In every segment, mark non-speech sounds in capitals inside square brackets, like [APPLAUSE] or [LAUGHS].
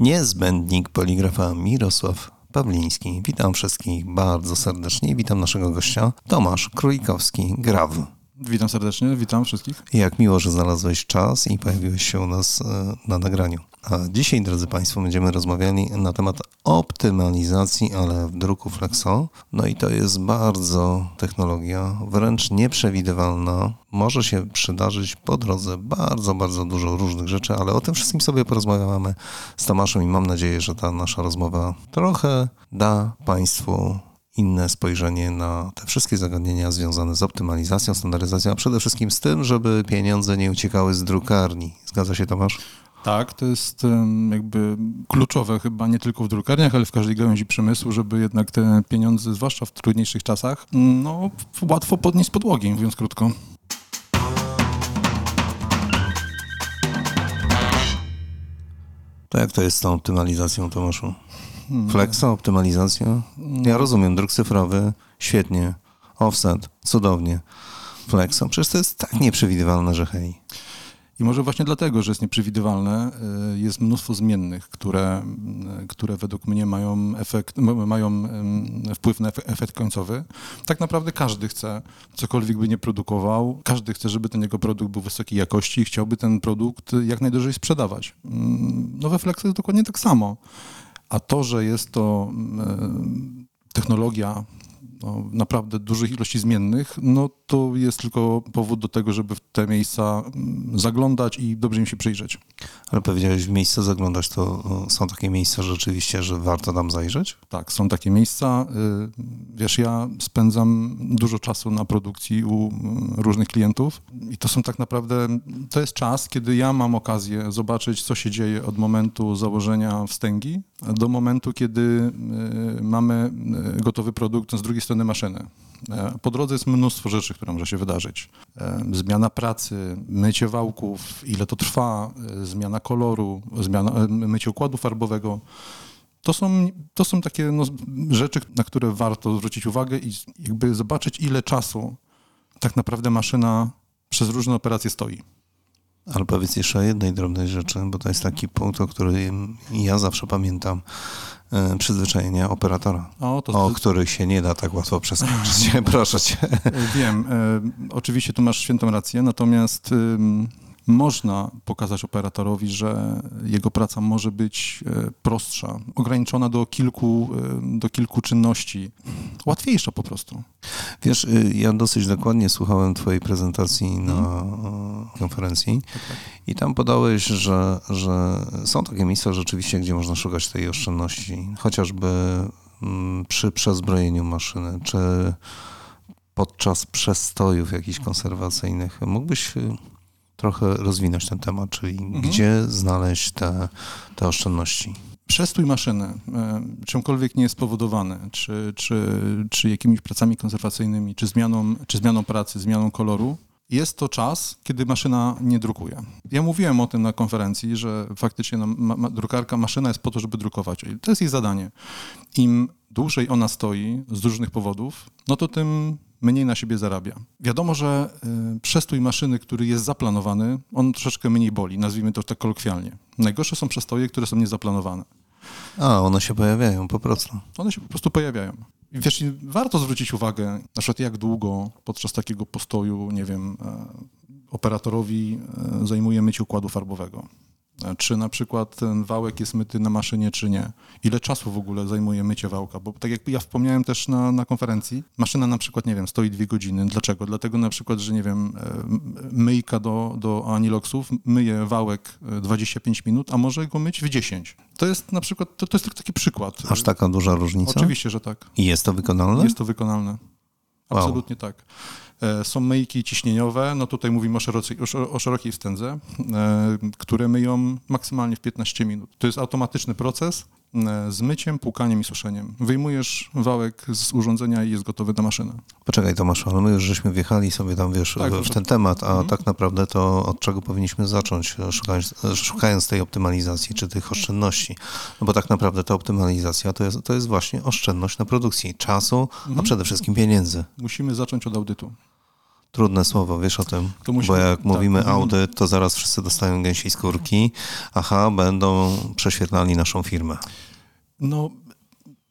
Niezbędnik poligrafa Mirosław Pawliński. Witam wszystkich bardzo serdecznie. Witam naszego gościa Tomasz Królikowski, Graw. Witam serdecznie, witam wszystkich. Jak miło, że znalazłeś czas i pojawiłeś się u nas e, na nagraniu. A dzisiaj, drodzy Państwo, będziemy rozmawiali na temat optymalizacji, ale w druku Flexo. No i to jest bardzo technologia, wręcz nieprzewidywalna. Może się przydarzyć po drodze bardzo, bardzo dużo różnych rzeczy, ale o tym wszystkim sobie porozmawiamy z Tomaszem i mam nadzieję, że ta nasza rozmowa trochę da Państwu inne spojrzenie na te wszystkie zagadnienia związane z optymalizacją, standaryzacją, a przede wszystkim z tym, żeby pieniądze nie uciekały z drukarni. Zgadza się, Tomasz? Tak, to jest jakby kluczowe chyba nie tylko w drukarniach, ale w każdej gałęzi przemysłu, żeby jednak te pieniądze, zwłaszcza w trudniejszych czasach, no łatwo podnieść z podłogi, mówiąc krótko. To jak to jest z tą optymalizacją, Tomaszu? Hmm. Flexa, optymalizacja? Ja rozumiem, druk cyfrowy, świetnie. Offset, cudownie. Flexa, przecież to jest tak nieprzewidywalne, że hej. I może właśnie dlatego, że jest nieprzewidywalne, y, jest mnóstwo zmiennych, które, y, które według mnie mają, efekt, mają wpływ na efekt końcowy. Tak naprawdę każdy chce, cokolwiek by nie produkował, każdy chce, żeby ten jego produkt był wysokiej jakości i chciałby ten produkt jak najdłużej sprzedawać. Mm, no we Flex jest dokładnie tak samo. A to, że jest to technologia no, naprawdę dużych ilości zmiennych, no to jest tylko powód do tego, żeby w te miejsca mm, zaglądać i dobrze im się przyjrzeć. Ale powiedziałeś, w miejsce zaglądać, to są takie miejsca rzeczywiście, że warto tam zajrzeć? Tak, są takie miejsca. Y, wiesz, ja spędzam dużo czasu na produkcji u mm, różnych klientów i to są tak naprawdę, to jest czas, kiedy ja mam okazję zobaczyć, co się dzieje od momentu założenia wstęgi do momentu, kiedy y, mamy y, gotowy produkt z drugiej strony maszyny. E, po drodze jest mnóstwo rzeczy, które może się wydarzyć. E, zmiana pracy, mycie wałków, ile to trwa, e, zmiana koloru, zmiana, mycie układu farbowego. To są, to są takie no, rzeczy, na które warto zwrócić uwagę i jakby zobaczyć, ile czasu tak naprawdę maszyna przez różne operacje stoi. Ale powiedz jeszcze o jednej drobnej rzeczy, bo to jest taki punkt, o którym ja zawsze pamiętam. E, przyzwyczajenia operatora, o, to... o których się nie da tak łatwo przeskoczyć. [LAUGHS] [LAUGHS] Proszę cię. Wiem. E, oczywiście tu masz świętą rację, natomiast można pokazać operatorowi, że jego praca może być e, prostsza, ograniczona do kilku, e, do kilku czynności, łatwiejsza po prostu. Wiesz, y, ja dosyć dokładnie słuchałem Twojej prezentacji na hmm. konferencji tak, tak. i tam podałeś, że, że są takie miejsca rzeczywiście, gdzie można szukać tej oszczędności, chociażby mm, przy przezbrojeniu maszyny, czy podczas przestojów jakichś konserwacyjnych. Mógłbyś y, trochę rozwinąć ten temat, czyli mhm. gdzie znaleźć te, te oszczędności? Przestój maszyny, e, czymkolwiek nie jest spowodowany, czy, czy, czy jakimiś pracami konserwacyjnymi, czy zmianą, czy zmianą pracy, zmianą koloru, jest to czas, kiedy maszyna nie drukuje. Ja mówiłem o tym na konferencji, że faktycznie no, drukarka, maszyna jest po to, żeby drukować. To jest jej zadanie. Im dłużej ona stoi z różnych powodów, no to tym mniej na siebie zarabia. Wiadomo, że y, przestój maszyny, który jest zaplanowany, on troszeczkę mniej boli, nazwijmy to tak kolokwialnie. Najgorsze są przestoje, które są niezaplanowane. A, one się pojawiają po prostu. One się po prostu pojawiają. Wiesz, warto zwrócić uwagę, na przykład jak długo podczas takiego postoju, nie wiem, e, operatorowi e, zajmuje mycie układu farbowego czy na przykład ten wałek jest myty na maszynie, czy nie. Ile czasu w ogóle zajmuje mycie wałka? Bo tak jak ja wspomniałem też na, na konferencji, maszyna na przykład, nie wiem, stoi dwie godziny. Dlaczego? Dlatego na przykład, że nie wiem, e, myjka do, do aniloksów myje wałek 25 e, minut, a może go myć w 10. To jest na przykład, to, to jest taki przykład. Aż taka duża różnica? Oczywiście, że tak. I jest to wykonalne? Jest to wykonalne. Absolutnie wow. tak. E, są myjki ciśnieniowe, no tutaj mówimy o, szerokiej, o szerokiej wstędze, e, które myją maksymalnie w 15 minut. To jest automatyczny proces e, z myciem, płukaniem i suszeniem. Wyjmujesz wałek z urządzenia i jest gotowy do maszyny. Poczekaj Tomaszu, ale my już żeśmy wjechali sobie tam, wiesz, tak, w, w ten temat, a mhm. tak naprawdę to od czego powinniśmy zacząć, szukając, szukając tej optymalizacji czy tych oszczędności? No bo tak naprawdę ta optymalizacja to jest, to jest właśnie oszczędność na produkcji czasu, mhm. a przede wszystkim pieniędzy. Musimy zacząć od audytu. Trudne słowo, wiesz o tym, musimy- bo jak tak, mówimy mówimy- audyt, to zaraz wszyscy dostają gęsiej skórki. Aha, będą prześwietlali naszą firmę. No,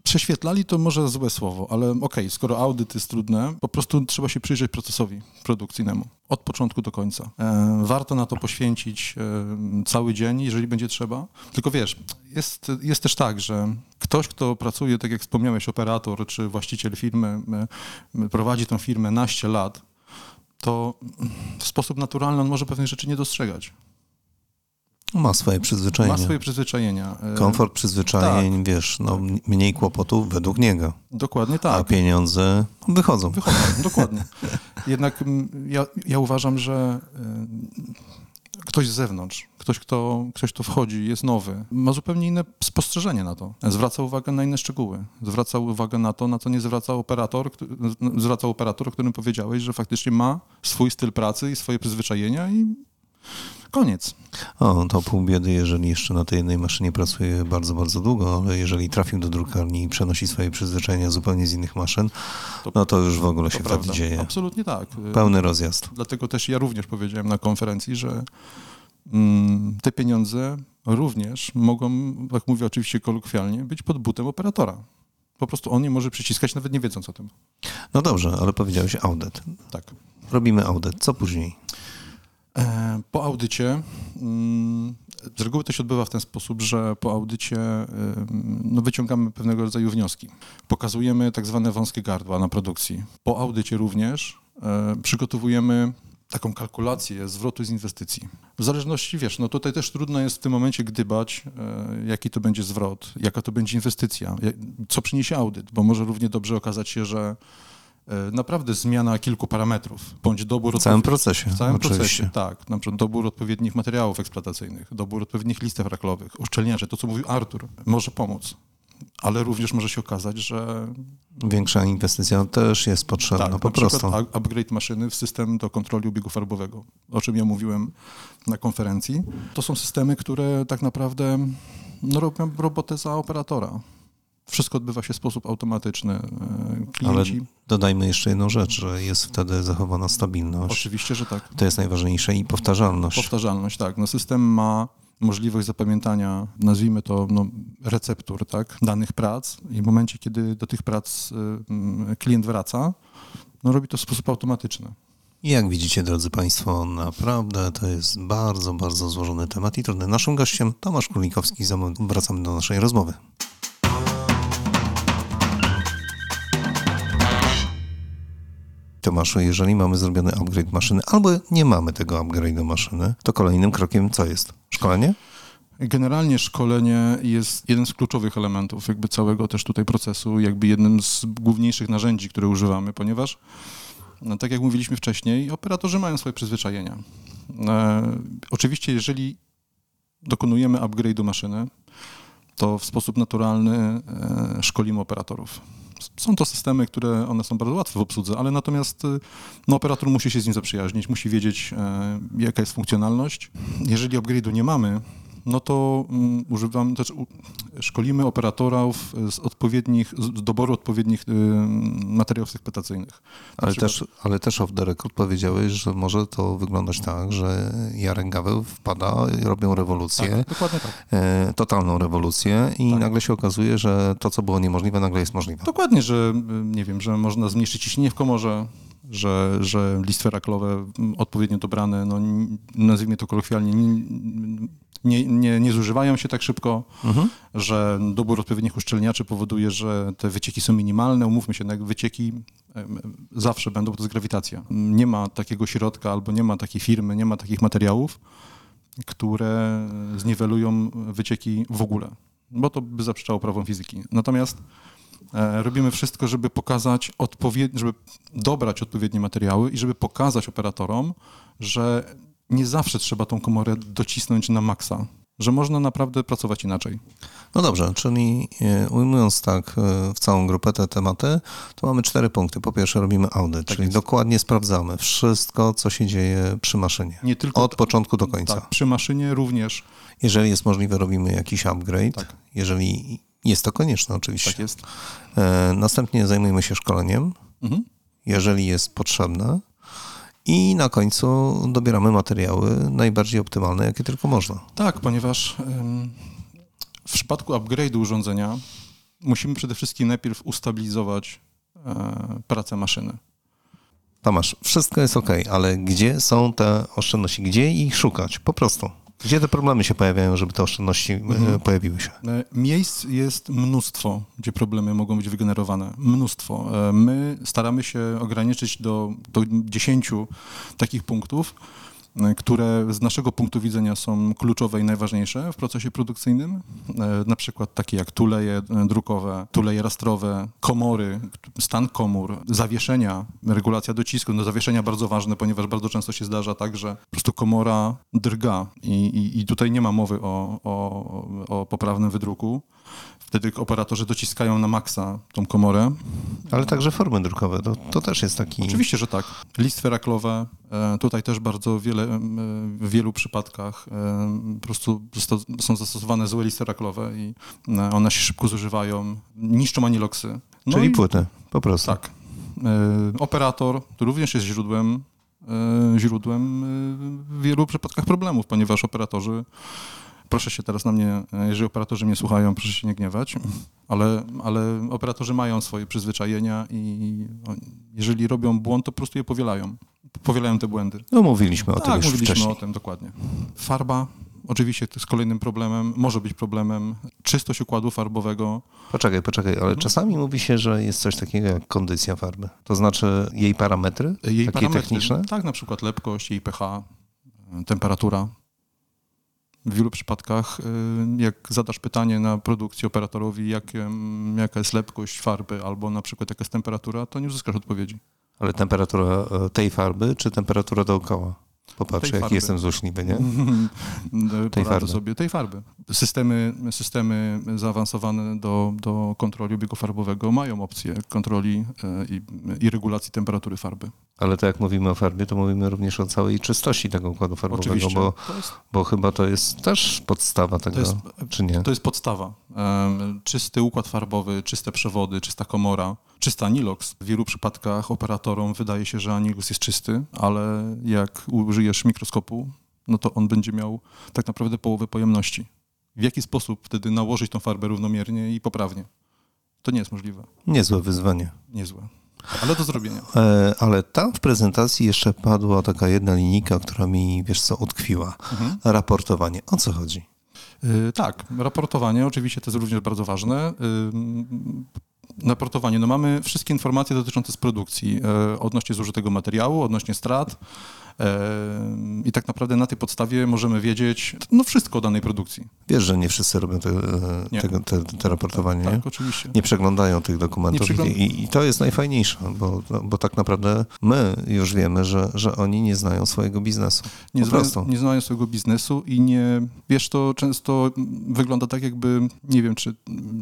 prześwietlali to może złe słowo, ale okej, skoro audyt jest trudne, po prostu trzeba się przyjrzeć procesowi produkcyjnemu od początku do końca. E, warto na to poświęcić e, cały dzień, jeżeli będzie trzeba. Tylko wiesz, jest, jest też tak, że ktoś, kto pracuje, tak jak wspomniałeś, operator czy właściciel firmy, e, prowadzi tą firmę naście lat, to w sposób naturalny on może pewnych rzeczy nie dostrzegać. Ma swoje przyzwyczajenia. Ma swoje przyzwyczajenia. E, Komfort przyzwyczajeń, wiesz, no, mniej kłopotów według niego. Dokładnie A tak. pieniądze wychodzą. Wychodzą, dokładnie. [LAUGHS] Jednak ja, ja uważam, że y, ktoś z zewnątrz, ktoś kto, ktoś, kto wchodzi, jest nowy, ma zupełnie inne spostrzeżenie na to. Zwraca uwagę na inne szczegóły. Zwraca uwagę na to, na co nie zwraca operator, zwraca operator, o którym powiedziałeś, że faktycznie ma swój styl pracy i swoje przyzwyczajenia i koniec. O, to pół biedy, jeżeli jeszcze na tej jednej maszynie pracuje bardzo, bardzo długo, ale jeżeli trafił do drukarni i przenosi swoje przyzwyczajenia zupełnie z innych maszyn, To- no to już w ogóle się prawda. wtedy dzieje. Absolutnie tak. Pełny rozjazd. Dlatego też ja również powiedziałem na konferencji, że te pieniądze również mogą, jak mówię oczywiście kolokwialnie, być pod butem operatora. Po prostu on nie może przyciskać, nawet nie wiedząc o tym. No dobrze, ale powiedziałeś audyt. Tak. Robimy audyt. Co później? E, Po audycie, mm, z reguły to się odbywa w ten sposób, że po audycie ym, no, wyciągamy pewnego rodzaju wnioski. Pokazujemy tak zwane wąskie gardła na produkcji. Po audycie również e, przygotowujemy taką kalkulację zwrotu z inwestycji. W zależności, wiesz, no tutaj też trudno jest w tym momencie gdybać, e, jaki to będzie zwrot, jaka to będzie inwestycja, co przyniesie audyt, bo może równie dobrze okazać się, że e, naprawdę zmiana kilku parametrów, bądź dobór W całym procesie. w całym oczywiście. procesie, tak. Na przykład dobór odpowiednich materiałów eksploatacyjnych, dobór odpowiednich listew raklowych, uszczelniacze, to co mówił Artur, może pomóc. Ale również może się okazać, że Większa inwestycja też jest potrzebna, tak, po prostu. up- upgrade maszyny w system do kontroli obiegu farbowego, o czym ja mówiłem na konferencji. To są systemy, które tak naprawdę no, robią robotę za operatora. Wszystko odbywa się w sposób automatyczny. E, Ale Klienci, dodajmy jeszcze jedną rzecz, że jest wtedy zachowana stabilność. oczywiście, że tak. To jest najważniejsze i powtarzalność. Powtarzalność, tak. No system ma możliwość zapamiętania, nazwijmy to no, receptur, tak, danych prac i w momencie, kiedy do tych prac y, klient wraca, no robi to w sposób automatyczny. I jak widzicie, drodzy Państwo, naprawdę to jest bardzo, bardzo złożony temat i trudny. Naszym gościem Tomasz Królikowski. Wracamy do naszej rozmowy. Tomaszu, jeżeli mamy zrobiony upgrade maszyny, albo nie mamy tego upgrade'u maszyny, to kolejnym krokiem co jest? Szkolenie? Generalnie szkolenie jest jeden z kluczowych elementów jakby całego też tutaj procesu, jakby jednym z główniejszych narzędzi, które używamy, ponieważ no, tak jak mówiliśmy wcześniej, operatorzy mają swoje przyzwyczajenia. E, oczywiście, jeżeli dokonujemy upgrade'u maszyny, to w sposób naturalny e, szkolimy operatorów. Są to systemy, które one są bardzo łatwe w obsłudze, ale natomiast e, no, operator musi się z nim zaprzyjaźnić, musi wiedzieć, e, jaka jest funkcjonalność. Jeżeli upgrade'u nie mamy, no to mm, używamy, też u, szkolimy operatorów z odpowiednich, z doboru odpowiednich y, materiałów eksploatacyjnych. Ale przykład- też, ale też off the record powiedziałeś, że może to wyglądać tak, że Jarek Gaweł wpada, robią rewolucję, Tak, dokładnie tak. e, totalną rewolucję i Tak. nagle się okazuje, że to, co było niemożliwe, nagle jest możliwe. Dokładnie, że y, nie wiem, że można zmniejszyć ciśnienie w komorze, że, że listwy raklowe odpowiednio dobrane, no, nazwijmy to kolokwialnie, nie, nie, nie zużywają się tak szybko, Mhm. że dobór odpowiednich uszczelniaczy powoduje, że te wycieki są minimalne. Umówmy się, jednak wycieki zawsze będą, bo to jest grawitacja. Nie ma takiego środka albo nie ma takiej firmy, nie ma takich materiałów, które zniwelują wycieki w ogóle, bo to by zaprzeczało prawom fizyki. Natomiast robimy wszystko, żeby pokazać odpowiednie, żeby dobrać odpowiednie materiały i żeby pokazać operatorom, że nie zawsze trzeba tą komorę docisnąć na maksa, że można naprawdę pracować inaczej. No dobrze, czyli e, ujmując tak e, w całą grupę te tematy, to mamy cztery punkty. Po pierwsze robimy audyt, czyli Tak jest. dokładnie sprawdzamy wszystko, co się dzieje przy maszynie. Nie tylko Od początku do końca. tak, przy maszynie również Jeżeli jest możliwe, robimy jakiś upgrade. Tak. Jeżeli jest to konieczne, oczywiście. tak jest. E, Następnie zajmujemy się szkoleniem, Mhm. jeżeli jest potrzebne. i na końcu dobieramy materiały najbardziej optymalne, jakie tylko można. Tak, ponieważ w przypadku upgrade'u urządzenia musimy przede wszystkim najpierw ustabilizować e, pracę maszyny. Tomasz, wszystko jest ok, ale gdzie są te oszczędności? Gdzie ich szukać? Po prostu. Gdzie te problemy się pojawiają, żeby te oszczędności e, mhm. pojawiły się? E, miejsc jest mnóstwo, gdzie problemy mogą być wygenerowane. Mnóstwo. My staramy się ograniczyć do, do 10 takich punktów, które z naszego punktu widzenia są kluczowe i najważniejsze w procesie produkcyjnym, e, na przykład takie jak tuleje drukowe, tuleje rastrowe, komory, stan komór, zawieszenia, regulacja docisku. No zawieszenia bardzo ważne, ponieważ bardzo często się zdarza tak, że po prostu komora drga i, i, i tutaj nie ma mowy o, o, o poprawnym wydruku. Wtedy operatorzy dociskają na maksa tą komorę. Ale także formy drukowe, to, to też jest taki... Oczywiście, że tak. Listwy raklowe, e, tutaj też bardzo wiele, e, w wielu przypadkach e, po prostu są zastosowane złe listy raklowe i one się szybko zużywają, niszczą aniloksy. No Czyli i, płyty, po prostu. Tak. Operator to również jest źródłem źródłem w wielu przypadkach problemów, ponieważ operatorzy proszę się teraz na mnie, jeżeli operatorzy mnie słuchają, proszę się nie gniewać, ale, ale operatorzy mają swoje przyzwyczajenia i jeżeli robią błąd, to po prostu je powielają. Powielają te błędy. No mówiliśmy o tak, tym już mówiliśmy wcześniej. o tym, dokładnie. Farba, oczywiście to jest kolejnym problemem, może być problemem. Czystość układu farbowego. Poczekaj, poczekaj, ale czasami mówi się, że jest coś takiego jak kondycja farby. To znaczy jej parametry, jej takie parametry, techniczne? Tak, na przykład lepkość, jej pH, temperatura w wielu przypadkach, y, jak zadasz pytanie na produkcji operatorowi, jak, jaka jest lepkość farby albo na przykład jaka jest temperatura, to nie uzyskasz odpowiedzi. Ale temperatura e, tej farby czy temperatura dookoła? Popatrz, jaki jestem złośliwy, nie? [LAUGHS] tej farby. sobie tej farby. Systemy, systemy zaawansowane do, do kontroli obiegu farbowego mają opcję kontroli e, i, i regulacji temperatury farby. Ale to jak mówimy o farbie, to mówimy również o całej czystości tego układu farbowego, bo, jest, bo chyba to jest też podstawa tego, jest, czy nie? To jest podstawa. Czysty układ farbowy, czyste przewody, czysta komora, czysta anilox. W wielu przypadkach operatorom wydaje się, że anilox jest czysty, ale jak użyjesz mikroskopu, no to on będzie miał tak naprawdę połowę pojemności. W jaki sposób wtedy nałożyć tą farbę równomiernie i poprawnie? To nie jest możliwe. Niezłe wyzwanie. Niezłe. Ale do zrobienia. E, ale tam w prezentacji jeszcze padła taka jedna linijka, która mi, wiesz co, utkwiła. Mhm. Raportowanie. O co chodzi? Yy, tak, raportowanie oczywiście to jest również bardzo ważne. Raportowanie, no mamy wszystkie informacje dotyczące z produkcji, yy, odnośnie zużytego materiału, odnośnie strat, i tak naprawdę na tej podstawie możemy wiedzieć no wszystko o danej produkcji. Wiesz, że nie wszyscy robią te, e, te, te, te raportowanie, tak, nie? Tak, oczywiście. Nie przeglądają tych dokumentów przegląd... I, i, to jest najfajniejsze, bo, no, bo tak naprawdę my już wiemy, że, że oni nie znają swojego biznesu. Nie, znają, nie znają swojego biznesu i nie, wiesz, to często wygląda tak jakby, nie wiem, czy,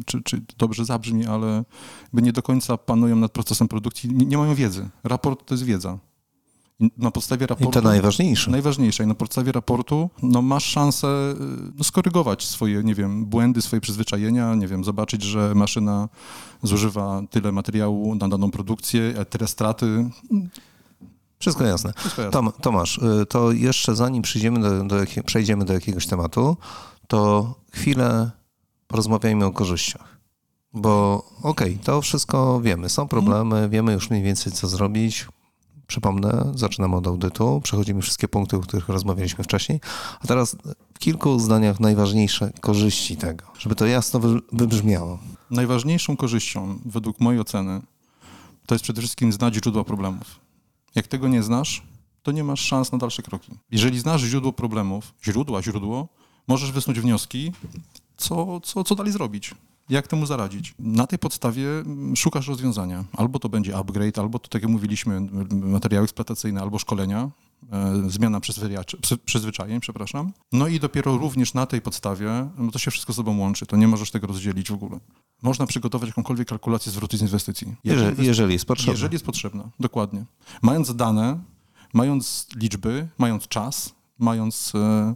czy, czy dobrze zabrzmi, ale by nie do końca panują nad procesem produkcji, nie, nie mają wiedzy. Raport to jest wiedza na podstawie raportu... I to najważniejsze. Najważniejsze. I na podstawie raportu no, masz szansę y, no, skorygować swoje, nie wiem, błędy, swoje przyzwyczajenia, nie wiem, zobaczyć, że maszyna zużywa tyle materiału na daną produkcję, a tyle straty. Wszystko jasne. Wszystko jasne. Tom, Tomasz, y, to jeszcze zanim przejdziemy do, do, przejdziemy do jakiegoś tematu, to chwilę porozmawiajmy o korzyściach. Bo okej, okay, to wszystko wiemy. Są problemy, wiemy już mniej więcej, co zrobić. Przypomnę, zaczynamy od audytu, przechodzimy wszystkie punkty, o których rozmawialiśmy wcześniej, a teraz w kilku zdaniach najważniejsze korzyści tego, żeby to jasno wybrzmiało. Najważniejszą korzyścią, według mojej oceny, to jest przede wszystkim znać źródła problemów. Jak tego nie znasz, to nie masz szans na dalsze kroki. Jeżeli znasz źródło problemów, źródła, źródło, możesz wysnuć wnioski, co, co, co dalej zrobić jak temu zaradzić. Na tej podstawie mm, szukasz rozwiązania. Albo to będzie upgrade, albo to, tak jak mówiliśmy, materiały eksploatacyjne, albo szkolenia, e, zmiana przyzwyczajeń, przepraszam. No i dopiero również na tej podstawie, no to się wszystko z sobą łączy, to nie możesz tego rozdzielić w ogóle. Można przygotować jakąkolwiek kalkulację zwrotu z inwestycji. Jeżeli, jeżeli jest potrzebna. Jeżeli jest potrzebna, dokładnie. Mając dane, mając liczby, mając czas, mając... E,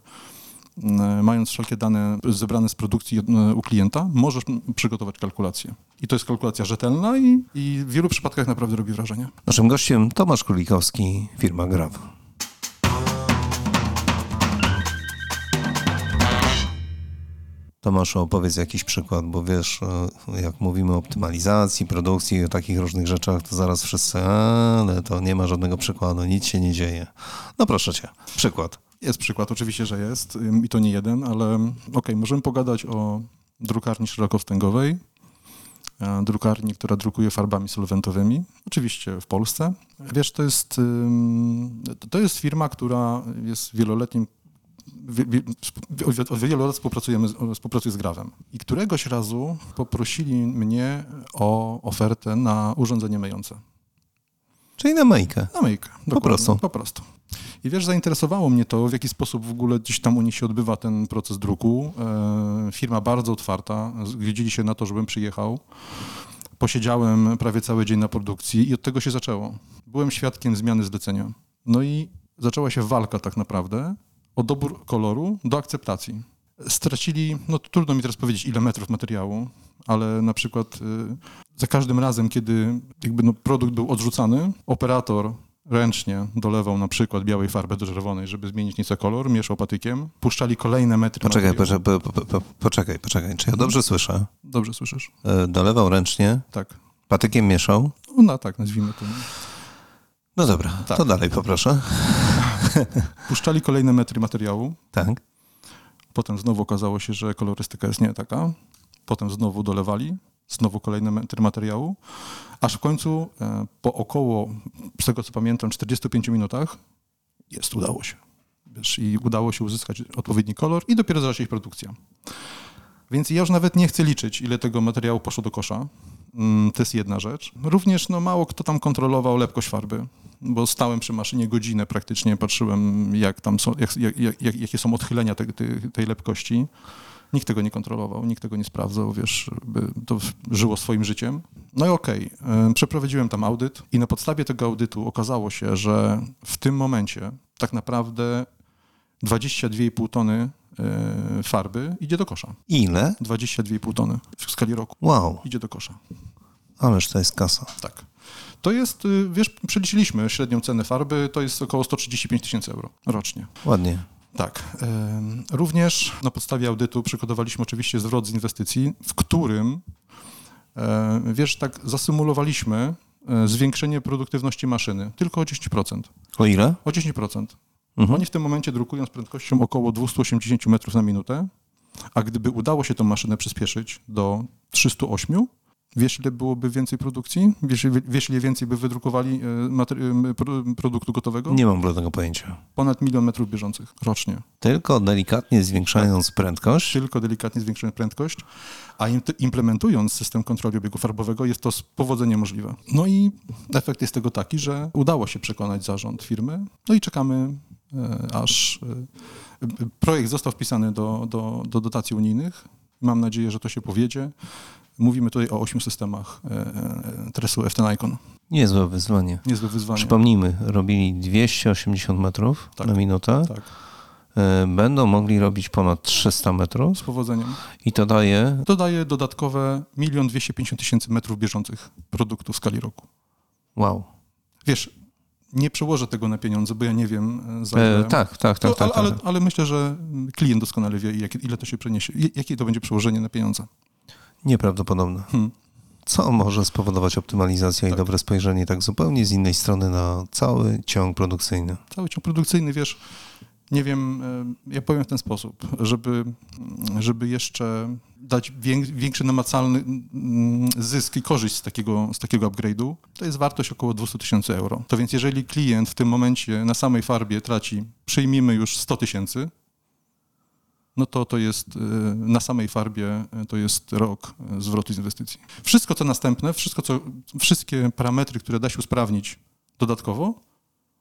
mając wszelkie dane zebrane z produkcji e, u klienta, możesz przygotować kalkulację. I to jest kalkulacja rzetelna i, i w wielu przypadkach naprawdę robi wrażenie. Naszym gościem Tomasz Królikowski, firma Graw. Tomasz, opowiedz jakiś przykład, bo wiesz, e, jak mówimy o optymalizacji, produkcji o takich różnych rzeczach, to zaraz wszyscy, ale to nie ma żadnego przykładu, nic się nie dzieje. No proszę cię, przykład. Jest przykład, oczywiście, że jest i to nie jeden, ale okej, okay, możemy pogadać o drukarni szerokowstęgowej, drukarni, która drukuje farbami solwentowymi, oczywiście w Polsce. Wiesz, to jest, to jest firma, która jest wieloletnim od wielu lat współpracujemy, współpracuję z Grawem. I któregoś razu poprosili mnie o ofertę na urządzenie myjące. Czyli na myjkę. Na myjkę. Po prostu. Po prostu. I wiesz, zainteresowało mnie to, w jaki sposób w ogóle gdzieś tam u nich się odbywa ten proces druku. E, firma bardzo otwarta, zgodzili się na to, żebym przyjechał. Posiedziałem prawie cały dzień na produkcji i od tego się zaczęło. Byłem świadkiem zmiany zlecenia. No i zaczęła się walka tak naprawdę o dobór koloru do akceptacji. Stracili, no trudno mi teraz powiedzieć, ile metrów materiału, ale na przykład y, za każdym razem, kiedy jakby no, produkt był odrzucany, operator ręcznie dolewał na przykład białej farby do czerwonej, żeby zmienić nieco kolor, mieszał patykiem, puszczali kolejne metry. Poczekaj, poczekaj, po, po, poczekaj, poczekaj, czy ja dobrze słyszę? Dobrze słyszysz. E, dolewał ręcznie? Tak. Patykiem mieszał? No tak, nazwijmy to. No dobra, tak. to dalej poproszę. [LAUGHS] Puszczali kolejne metry materiału. Tak. Potem znowu okazało się, że kolorystyka jest nie taka. Potem znowu dolewali, znowu kolejne metry materiału, aż w końcu e, po około, z tego co pamiętam, 45 minutach jest, udało się. Wiesz, I udało się uzyskać odpowiedni kolor i dopiero zaczęła się produkcja. Więc ja już nawet nie chcę liczyć, ile tego materiału poszło do kosza. Mm, to jest jedna rzecz. Również no, mało kto tam kontrolował lepkość farby bo stałem przy maszynie godzinę praktycznie, patrzyłem jak tam są, jak, jak, jak, jakie są odchylenia tej, tej lepkości. Nikt tego nie kontrolował, nikt tego nie sprawdzał, wiesz, to żyło swoim życiem. No i okej, okay, przeprowadziłem tam audyt i na podstawie tego audytu okazało się, że w tym momencie tak naprawdę 22,5 tony e, farby idzie do kosza. Ile? 22,5 tony w skali roku. Wow. Idzie do kosza. Ależ to jest kasa. Tak. To jest, y, wiesz, przeliczyliśmy średnią cenę farby, to jest około 135 tysięcy euro rocznie. Ładnie. Tak. Również na podstawie audytu przygotowaliśmy oczywiście zwrot z inwestycji, w którym, wiesz, tak zasymulowaliśmy zwiększenie produktywności maszyny tylko o 10%. O ile? O 10%. Mhm. Oni w tym momencie drukują z prędkością około 280 metrów na minutę, a gdyby udało się tę maszynę przyspieszyć do 308, Wiesz, ile byłoby więcej produkcji? Wiesz, wiesz ile więcej by wydrukowali e, produktu gotowego? Nie mam bladego pojęcia. Ponad milion metrów bieżących rocznie. Tylko delikatnie zwiększając tak. prędkość? Tylko delikatnie zwiększając prędkość, a implementując system kontroli obiegu farbowego jest to z powodzeniem możliwe. No i efekt jest tego taki, że udało się przekonać zarząd firmy, no i czekamy e, aż e, projekt został wpisany do, do, do dotacji unijnych. Mam nadzieję, że to się powiedzie. Mówimy tutaj o ośmiu systemach e, e, tresu FTN Icon. Niezłe wyzwanie. Niezłe wyzwanie. Przypomnijmy, robili 280 metrów tak, na minutę. Tak. E, będą mogli robić ponad 300 metrów. Z powodzeniem. I to daje? To daje dodatkowe 1 250 tysięcy metrów bieżących produktu w skali roku. Wow. Wiesz, nie przełożę tego na pieniądze, bo ja nie wiem za. E, tak, tak, tak, no, tak, ale, tak. ale, myślę, że klient doskonale wie, ile to się przeniesie, jakie to będzie przełożenie na pieniądze. Nieprawdopodobne. Hmm. Co może spowodować optymalizacja tak. i dobre spojrzenie tak zupełnie z innej strony na cały ciąg produkcyjny? Cały ciąg produkcyjny, wiesz, nie wiem, e, ja powiem w ten sposób, żeby, żeby jeszcze dać większy namacalny mm, zysk i korzyść z takiego, z takiego upgrade'u, to jest wartość około 200 tysięcy euro. To więc jeżeli klient w tym momencie na samej farbie traci, przyjmijmy już 100 tysięcy, no to to jest y, na samej farbie y, to jest rok y, zwrotu z inwestycji. Wszystko co następne, wszystko co, wszystkie parametry, które da się usprawnić dodatkowo,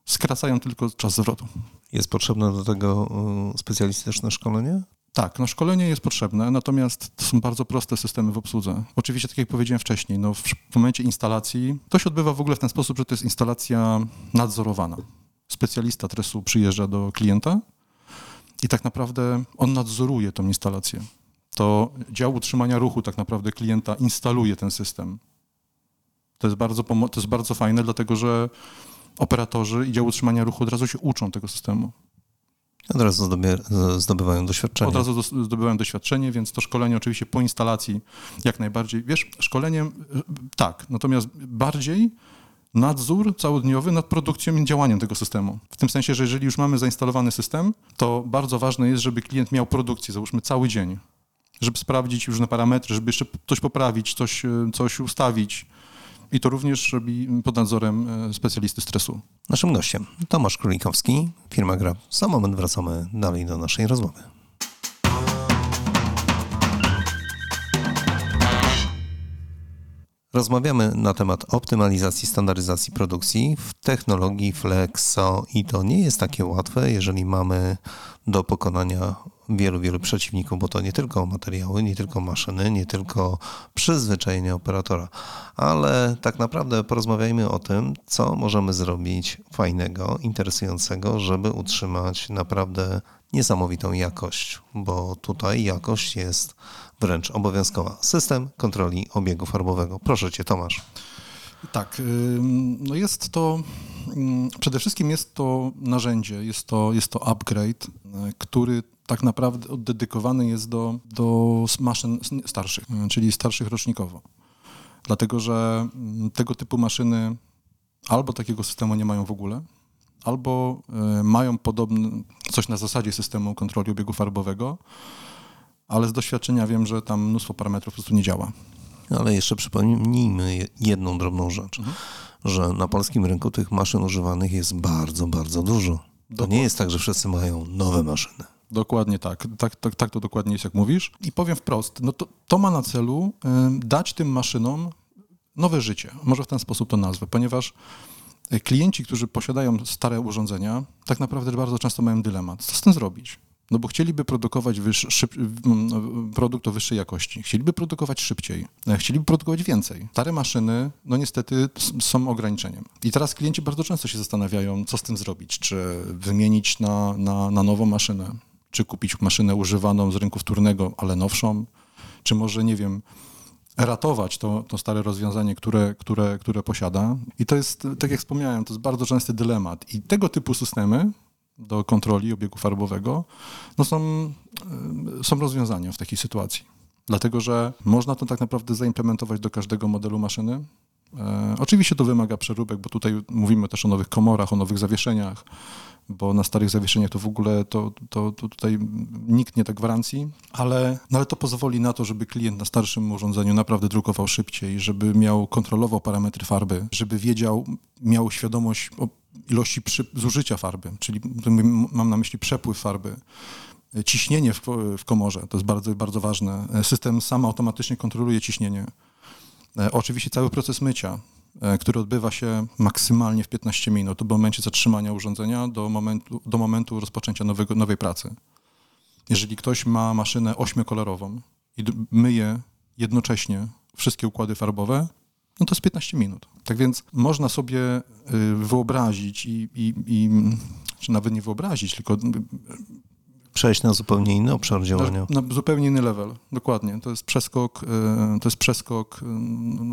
skracają tylko czas zwrotu. Jest potrzebne do tego specjalistyczne szkolenie? Tak, no szkolenie jest potrzebne, natomiast to są bardzo proste systemy w obsłudze. Oczywiście, tak jak powiedziałem wcześniej, no w momencie instalacji to się odbywa w ogóle w ten sposób, że to jest instalacja nadzorowana. Specjalista tresu przyjeżdża do klienta, i tak naprawdę on nadzoruje tą instalację. To dział utrzymania ruchu tak naprawdę klienta instaluje ten system. To jest bardzo, to jest bardzo fajne, dlatego że operatorzy i dział utrzymania ruchu od razu się uczą tego systemu. Od razu zdobywają doświadczenie. Od razu zdobywają doświadczenie, więc to szkolenie oczywiście po instalacji jak najbardziej. Wiesz, szkoleniem tak, natomiast bardziej nadzór całodniowy nad produkcją i działaniem tego systemu. W tym sensie, że jeżeli już mamy zainstalowany system, to bardzo ważne jest, żeby klient miał produkcję, załóżmy cały dzień, żeby sprawdzić różne parametry, żeby jeszcze coś poprawić, coś, coś ustawić, i to również robi pod nadzorem e, specjalisty stresu. Naszym gościem Tomasz Królikowski, firma Gra. Za moment wracamy dalej do naszej rozmowy. Rozmawiamy na temat optymalizacji, standaryzacji produkcji w technologii Flexo i to nie jest takie łatwe, jeżeli mamy do pokonania wielu, wielu przeciwników, bo to nie tylko materiały, nie tylko maszyny, nie tylko przyzwyczajenie operatora, ale tak naprawdę porozmawiajmy o tym, co możemy zrobić fajnego, interesującego, żeby utrzymać naprawdę niesamowitą jakość, bo tutaj jakość jest wręcz obowiązkowa. System kontroli obiegu farbowego. Proszę Cię, Tomasz. Tak, no jest to, przede wszystkim jest to narzędzie, jest to, jest to upgrade, który tak naprawdę oddedykowany jest do, do maszyn starszych, czyli starszych rocznikowo. Dlatego, że tego typu maszyny albo takiego systemu nie mają w ogóle, albo mają podobny, coś na zasadzie systemu kontroli obiegu farbowego, ale z doświadczenia wiem, że tam mnóstwo parametrów po prostu nie działa. Ale jeszcze przypomnijmy jedną drobną rzecz, mhm. że na polskim rynku tych maszyn używanych jest bardzo, bardzo dużo. To Dokładnie. nie jest tak, że wszyscy mają nowe maszyny. Dokładnie tak. Tak, tak. tak to dokładnie jest, jak mówisz. I powiem wprost, no to, to ma na celu y, dać tym maszynom nowe życie. Może w ten sposób to nazwę, ponieważ y, klienci, którzy posiadają stare urządzenia, tak naprawdę bardzo często mają dylemat. Co z tym zrobić? No bo chcieliby produkować szyb, produkt o wyższej jakości, chcieliby produkować szybciej, e, chcieliby produkować więcej. Stare maszyny, no niestety są ograniczeniem. I teraz klienci bardzo często się zastanawiają, co z tym zrobić, czy wymienić na, na, na nową maszynę, czy kupić maszynę używaną z rynku wtórnego, ale nowszą, czy może, nie wiem, ratować to, to stare rozwiązanie, które, które, które posiada. I to jest, tak jak wspomniałem, to jest bardzo częsty dylemat. I tego typu systemy do kontroli obiegu farbowego, no są, e, są rozwiązania w takiej sytuacji. Dlatego, że można to tak naprawdę zaimplementować do każdego modelu maszyny. E, oczywiście to wymaga przeróbek, bo tutaj mówimy też o nowych komorach, o nowych zawieszeniach, bo na starych zawieszeniach to w ogóle to, to, to tutaj nikt nie da gwarancji, ale, no ale to pozwoli na to, żeby klient na starszym urządzeniu naprawdę drukował szybciej, żeby miał, kontrolował parametry farby, żeby wiedział, miał świadomość ilości przy, zużycia farby, czyli mam na myśli przepływ farby, ciśnienie w, w komorze, to jest bardzo, bardzo ważne. System sam automatycznie kontroluje ciśnienie. E, oczywiście cały proces mycia, e, który odbywa się maksymalnie w 15 minut, od momencie zatrzymania urządzenia do momentu, do momentu rozpoczęcia nowego, nowej pracy. Jeżeli ktoś ma maszynę ośmiokolorową i myje jednocześnie wszystkie układy farbowe, no to jest 15 minut. Tak więc można sobie y, wyobrazić i, i, i czy nawet nie wyobrazić, tylko y, przejść na zupełnie inny obszar działania. Na, na, zupełnie inny level, dokładnie. To jest przeskok, y, to jest przeskok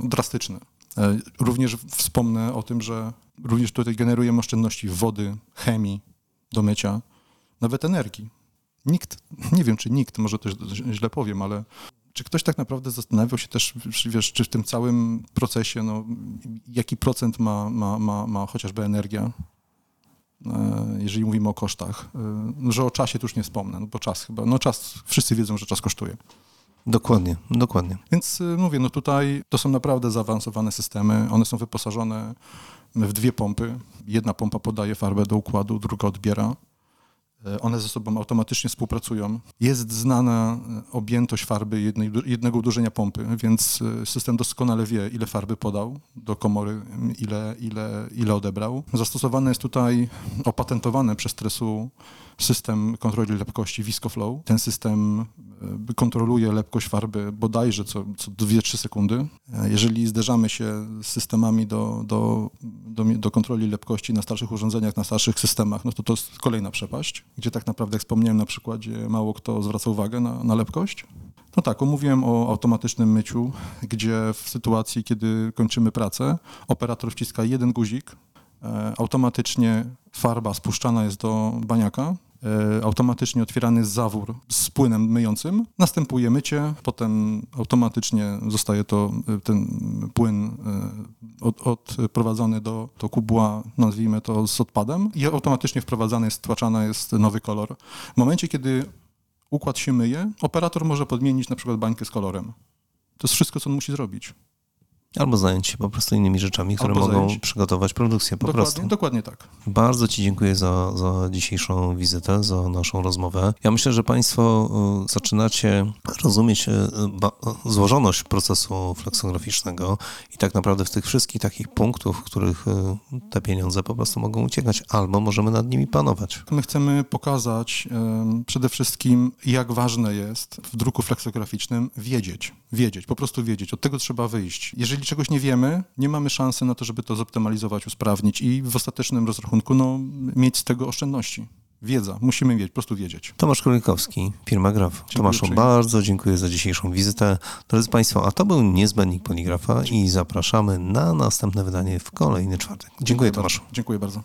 drastyczny. E, również wspomnę o tym, że również tutaj generujemy oszczędności wody, chemii do mycia, nawet energii. Nikt, nie wiem czy nikt, może też źle powiem, ale czy ktoś tak naprawdę zastanawiał się też, wiesz, czy w tym całym procesie, no, jaki procent ma, ma, ma, ma chociażby energia, e, jeżeli mówimy o kosztach, e, że o czasie tu już nie wspomnę, no bo czas chyba, no czas, wszyscy wiedzą, że czas kosztuje. Dokładnie, dokładnie. Więc e, mówię, no tutaj to są naprawdę zaawansowane systemy, one są wyposażone w dwie pompy. Jedna pompa podaje farbę do układu, druga odbiera. E, one ze sobą automatycznie współpracują. Jest znana e, objętość farby jednej, jednego uderzenia pompy, więc e, system doskonale wie, ile farby podał do komory, ile, ile, ile odebrał. Zastosowane jest tutaj opatentowane przez stresu system kontroli lepkości ViscoFlow. Ten system e, kontroluje lepkość farby bodajże co, co 2-3 sekundy. E, Jeżeli zderzamy się z systemami do, do, do, do kontroli lepkości na starszych urządzeniach, na starszych systemach, no to to jest kolejna przepaść, gdzie tak naprawdę, jak wspomniałem na przykładzie, mało kto zwraca uwagę na, na lepkość. No tak, omówiłem o automatycznym myciu, gdzie w sytuacji, kiedy kończymy pracę, operator wciska jeden guzik, e, automatycznie farba spuszczana jest do baniaka, automatycznie otwierany zawór z płynem myjącym, następuje mycie, potem automatycznie zostaje to, e, ten płyn e, od, odprowadzony do, do kubła, nazwijmy to z odpadem i automatycznie wprowadzany jest, stłaczany jest nowy kolor. W momencie, kiedy układ się myje, operator może podmienić na przykład bańkę z kolorem. To jest wszystko, co on musi zrobić. Albo zająć się po prostu innymi rzeczami, które Albo mogą zająć- przygotować produkcję po dokładnie, prostu. dokładnie tak. Bardzo Ci dziękuję za, za dzisiejszą wizytę, za naszą rozmowę. Ja myślę, że Państwo y, zaczynacie rozumieć y, ba- złożoność procesu fleksograficznego i tak naprawdę w tych wszystkich takich punktów, w których y, te pieniądze po prostu mogą uciekać, albo możemy nad nimi panować. My chcemy pokazać przede wszystkim, jak ważne jest w druku fleksograficznym wiedzieć. Wiedzieć, po prostu wiedzieć. Od tego trzeba wyjść. Jeżeli czegoś nie wiemy, nie mamy szansy na to, żeby to zoptymalizować, usprawnić i w ostatecznym rozrachunku no, mieć z tego oszczędności. Wiedza, musimy wiedzieć, po prostu wiedzieć. Tomasz Królikowski, firma Graf. Tomaszu, bardzo dziękuję za dzisiejszą wizytę. Drodzy Państwo, a to był niezbędnik poligrafa i zapraszamy na następne wydanie w kolejny czwartek. Dziękuję bardzo. Tomaszu. Dziękuję bardzo.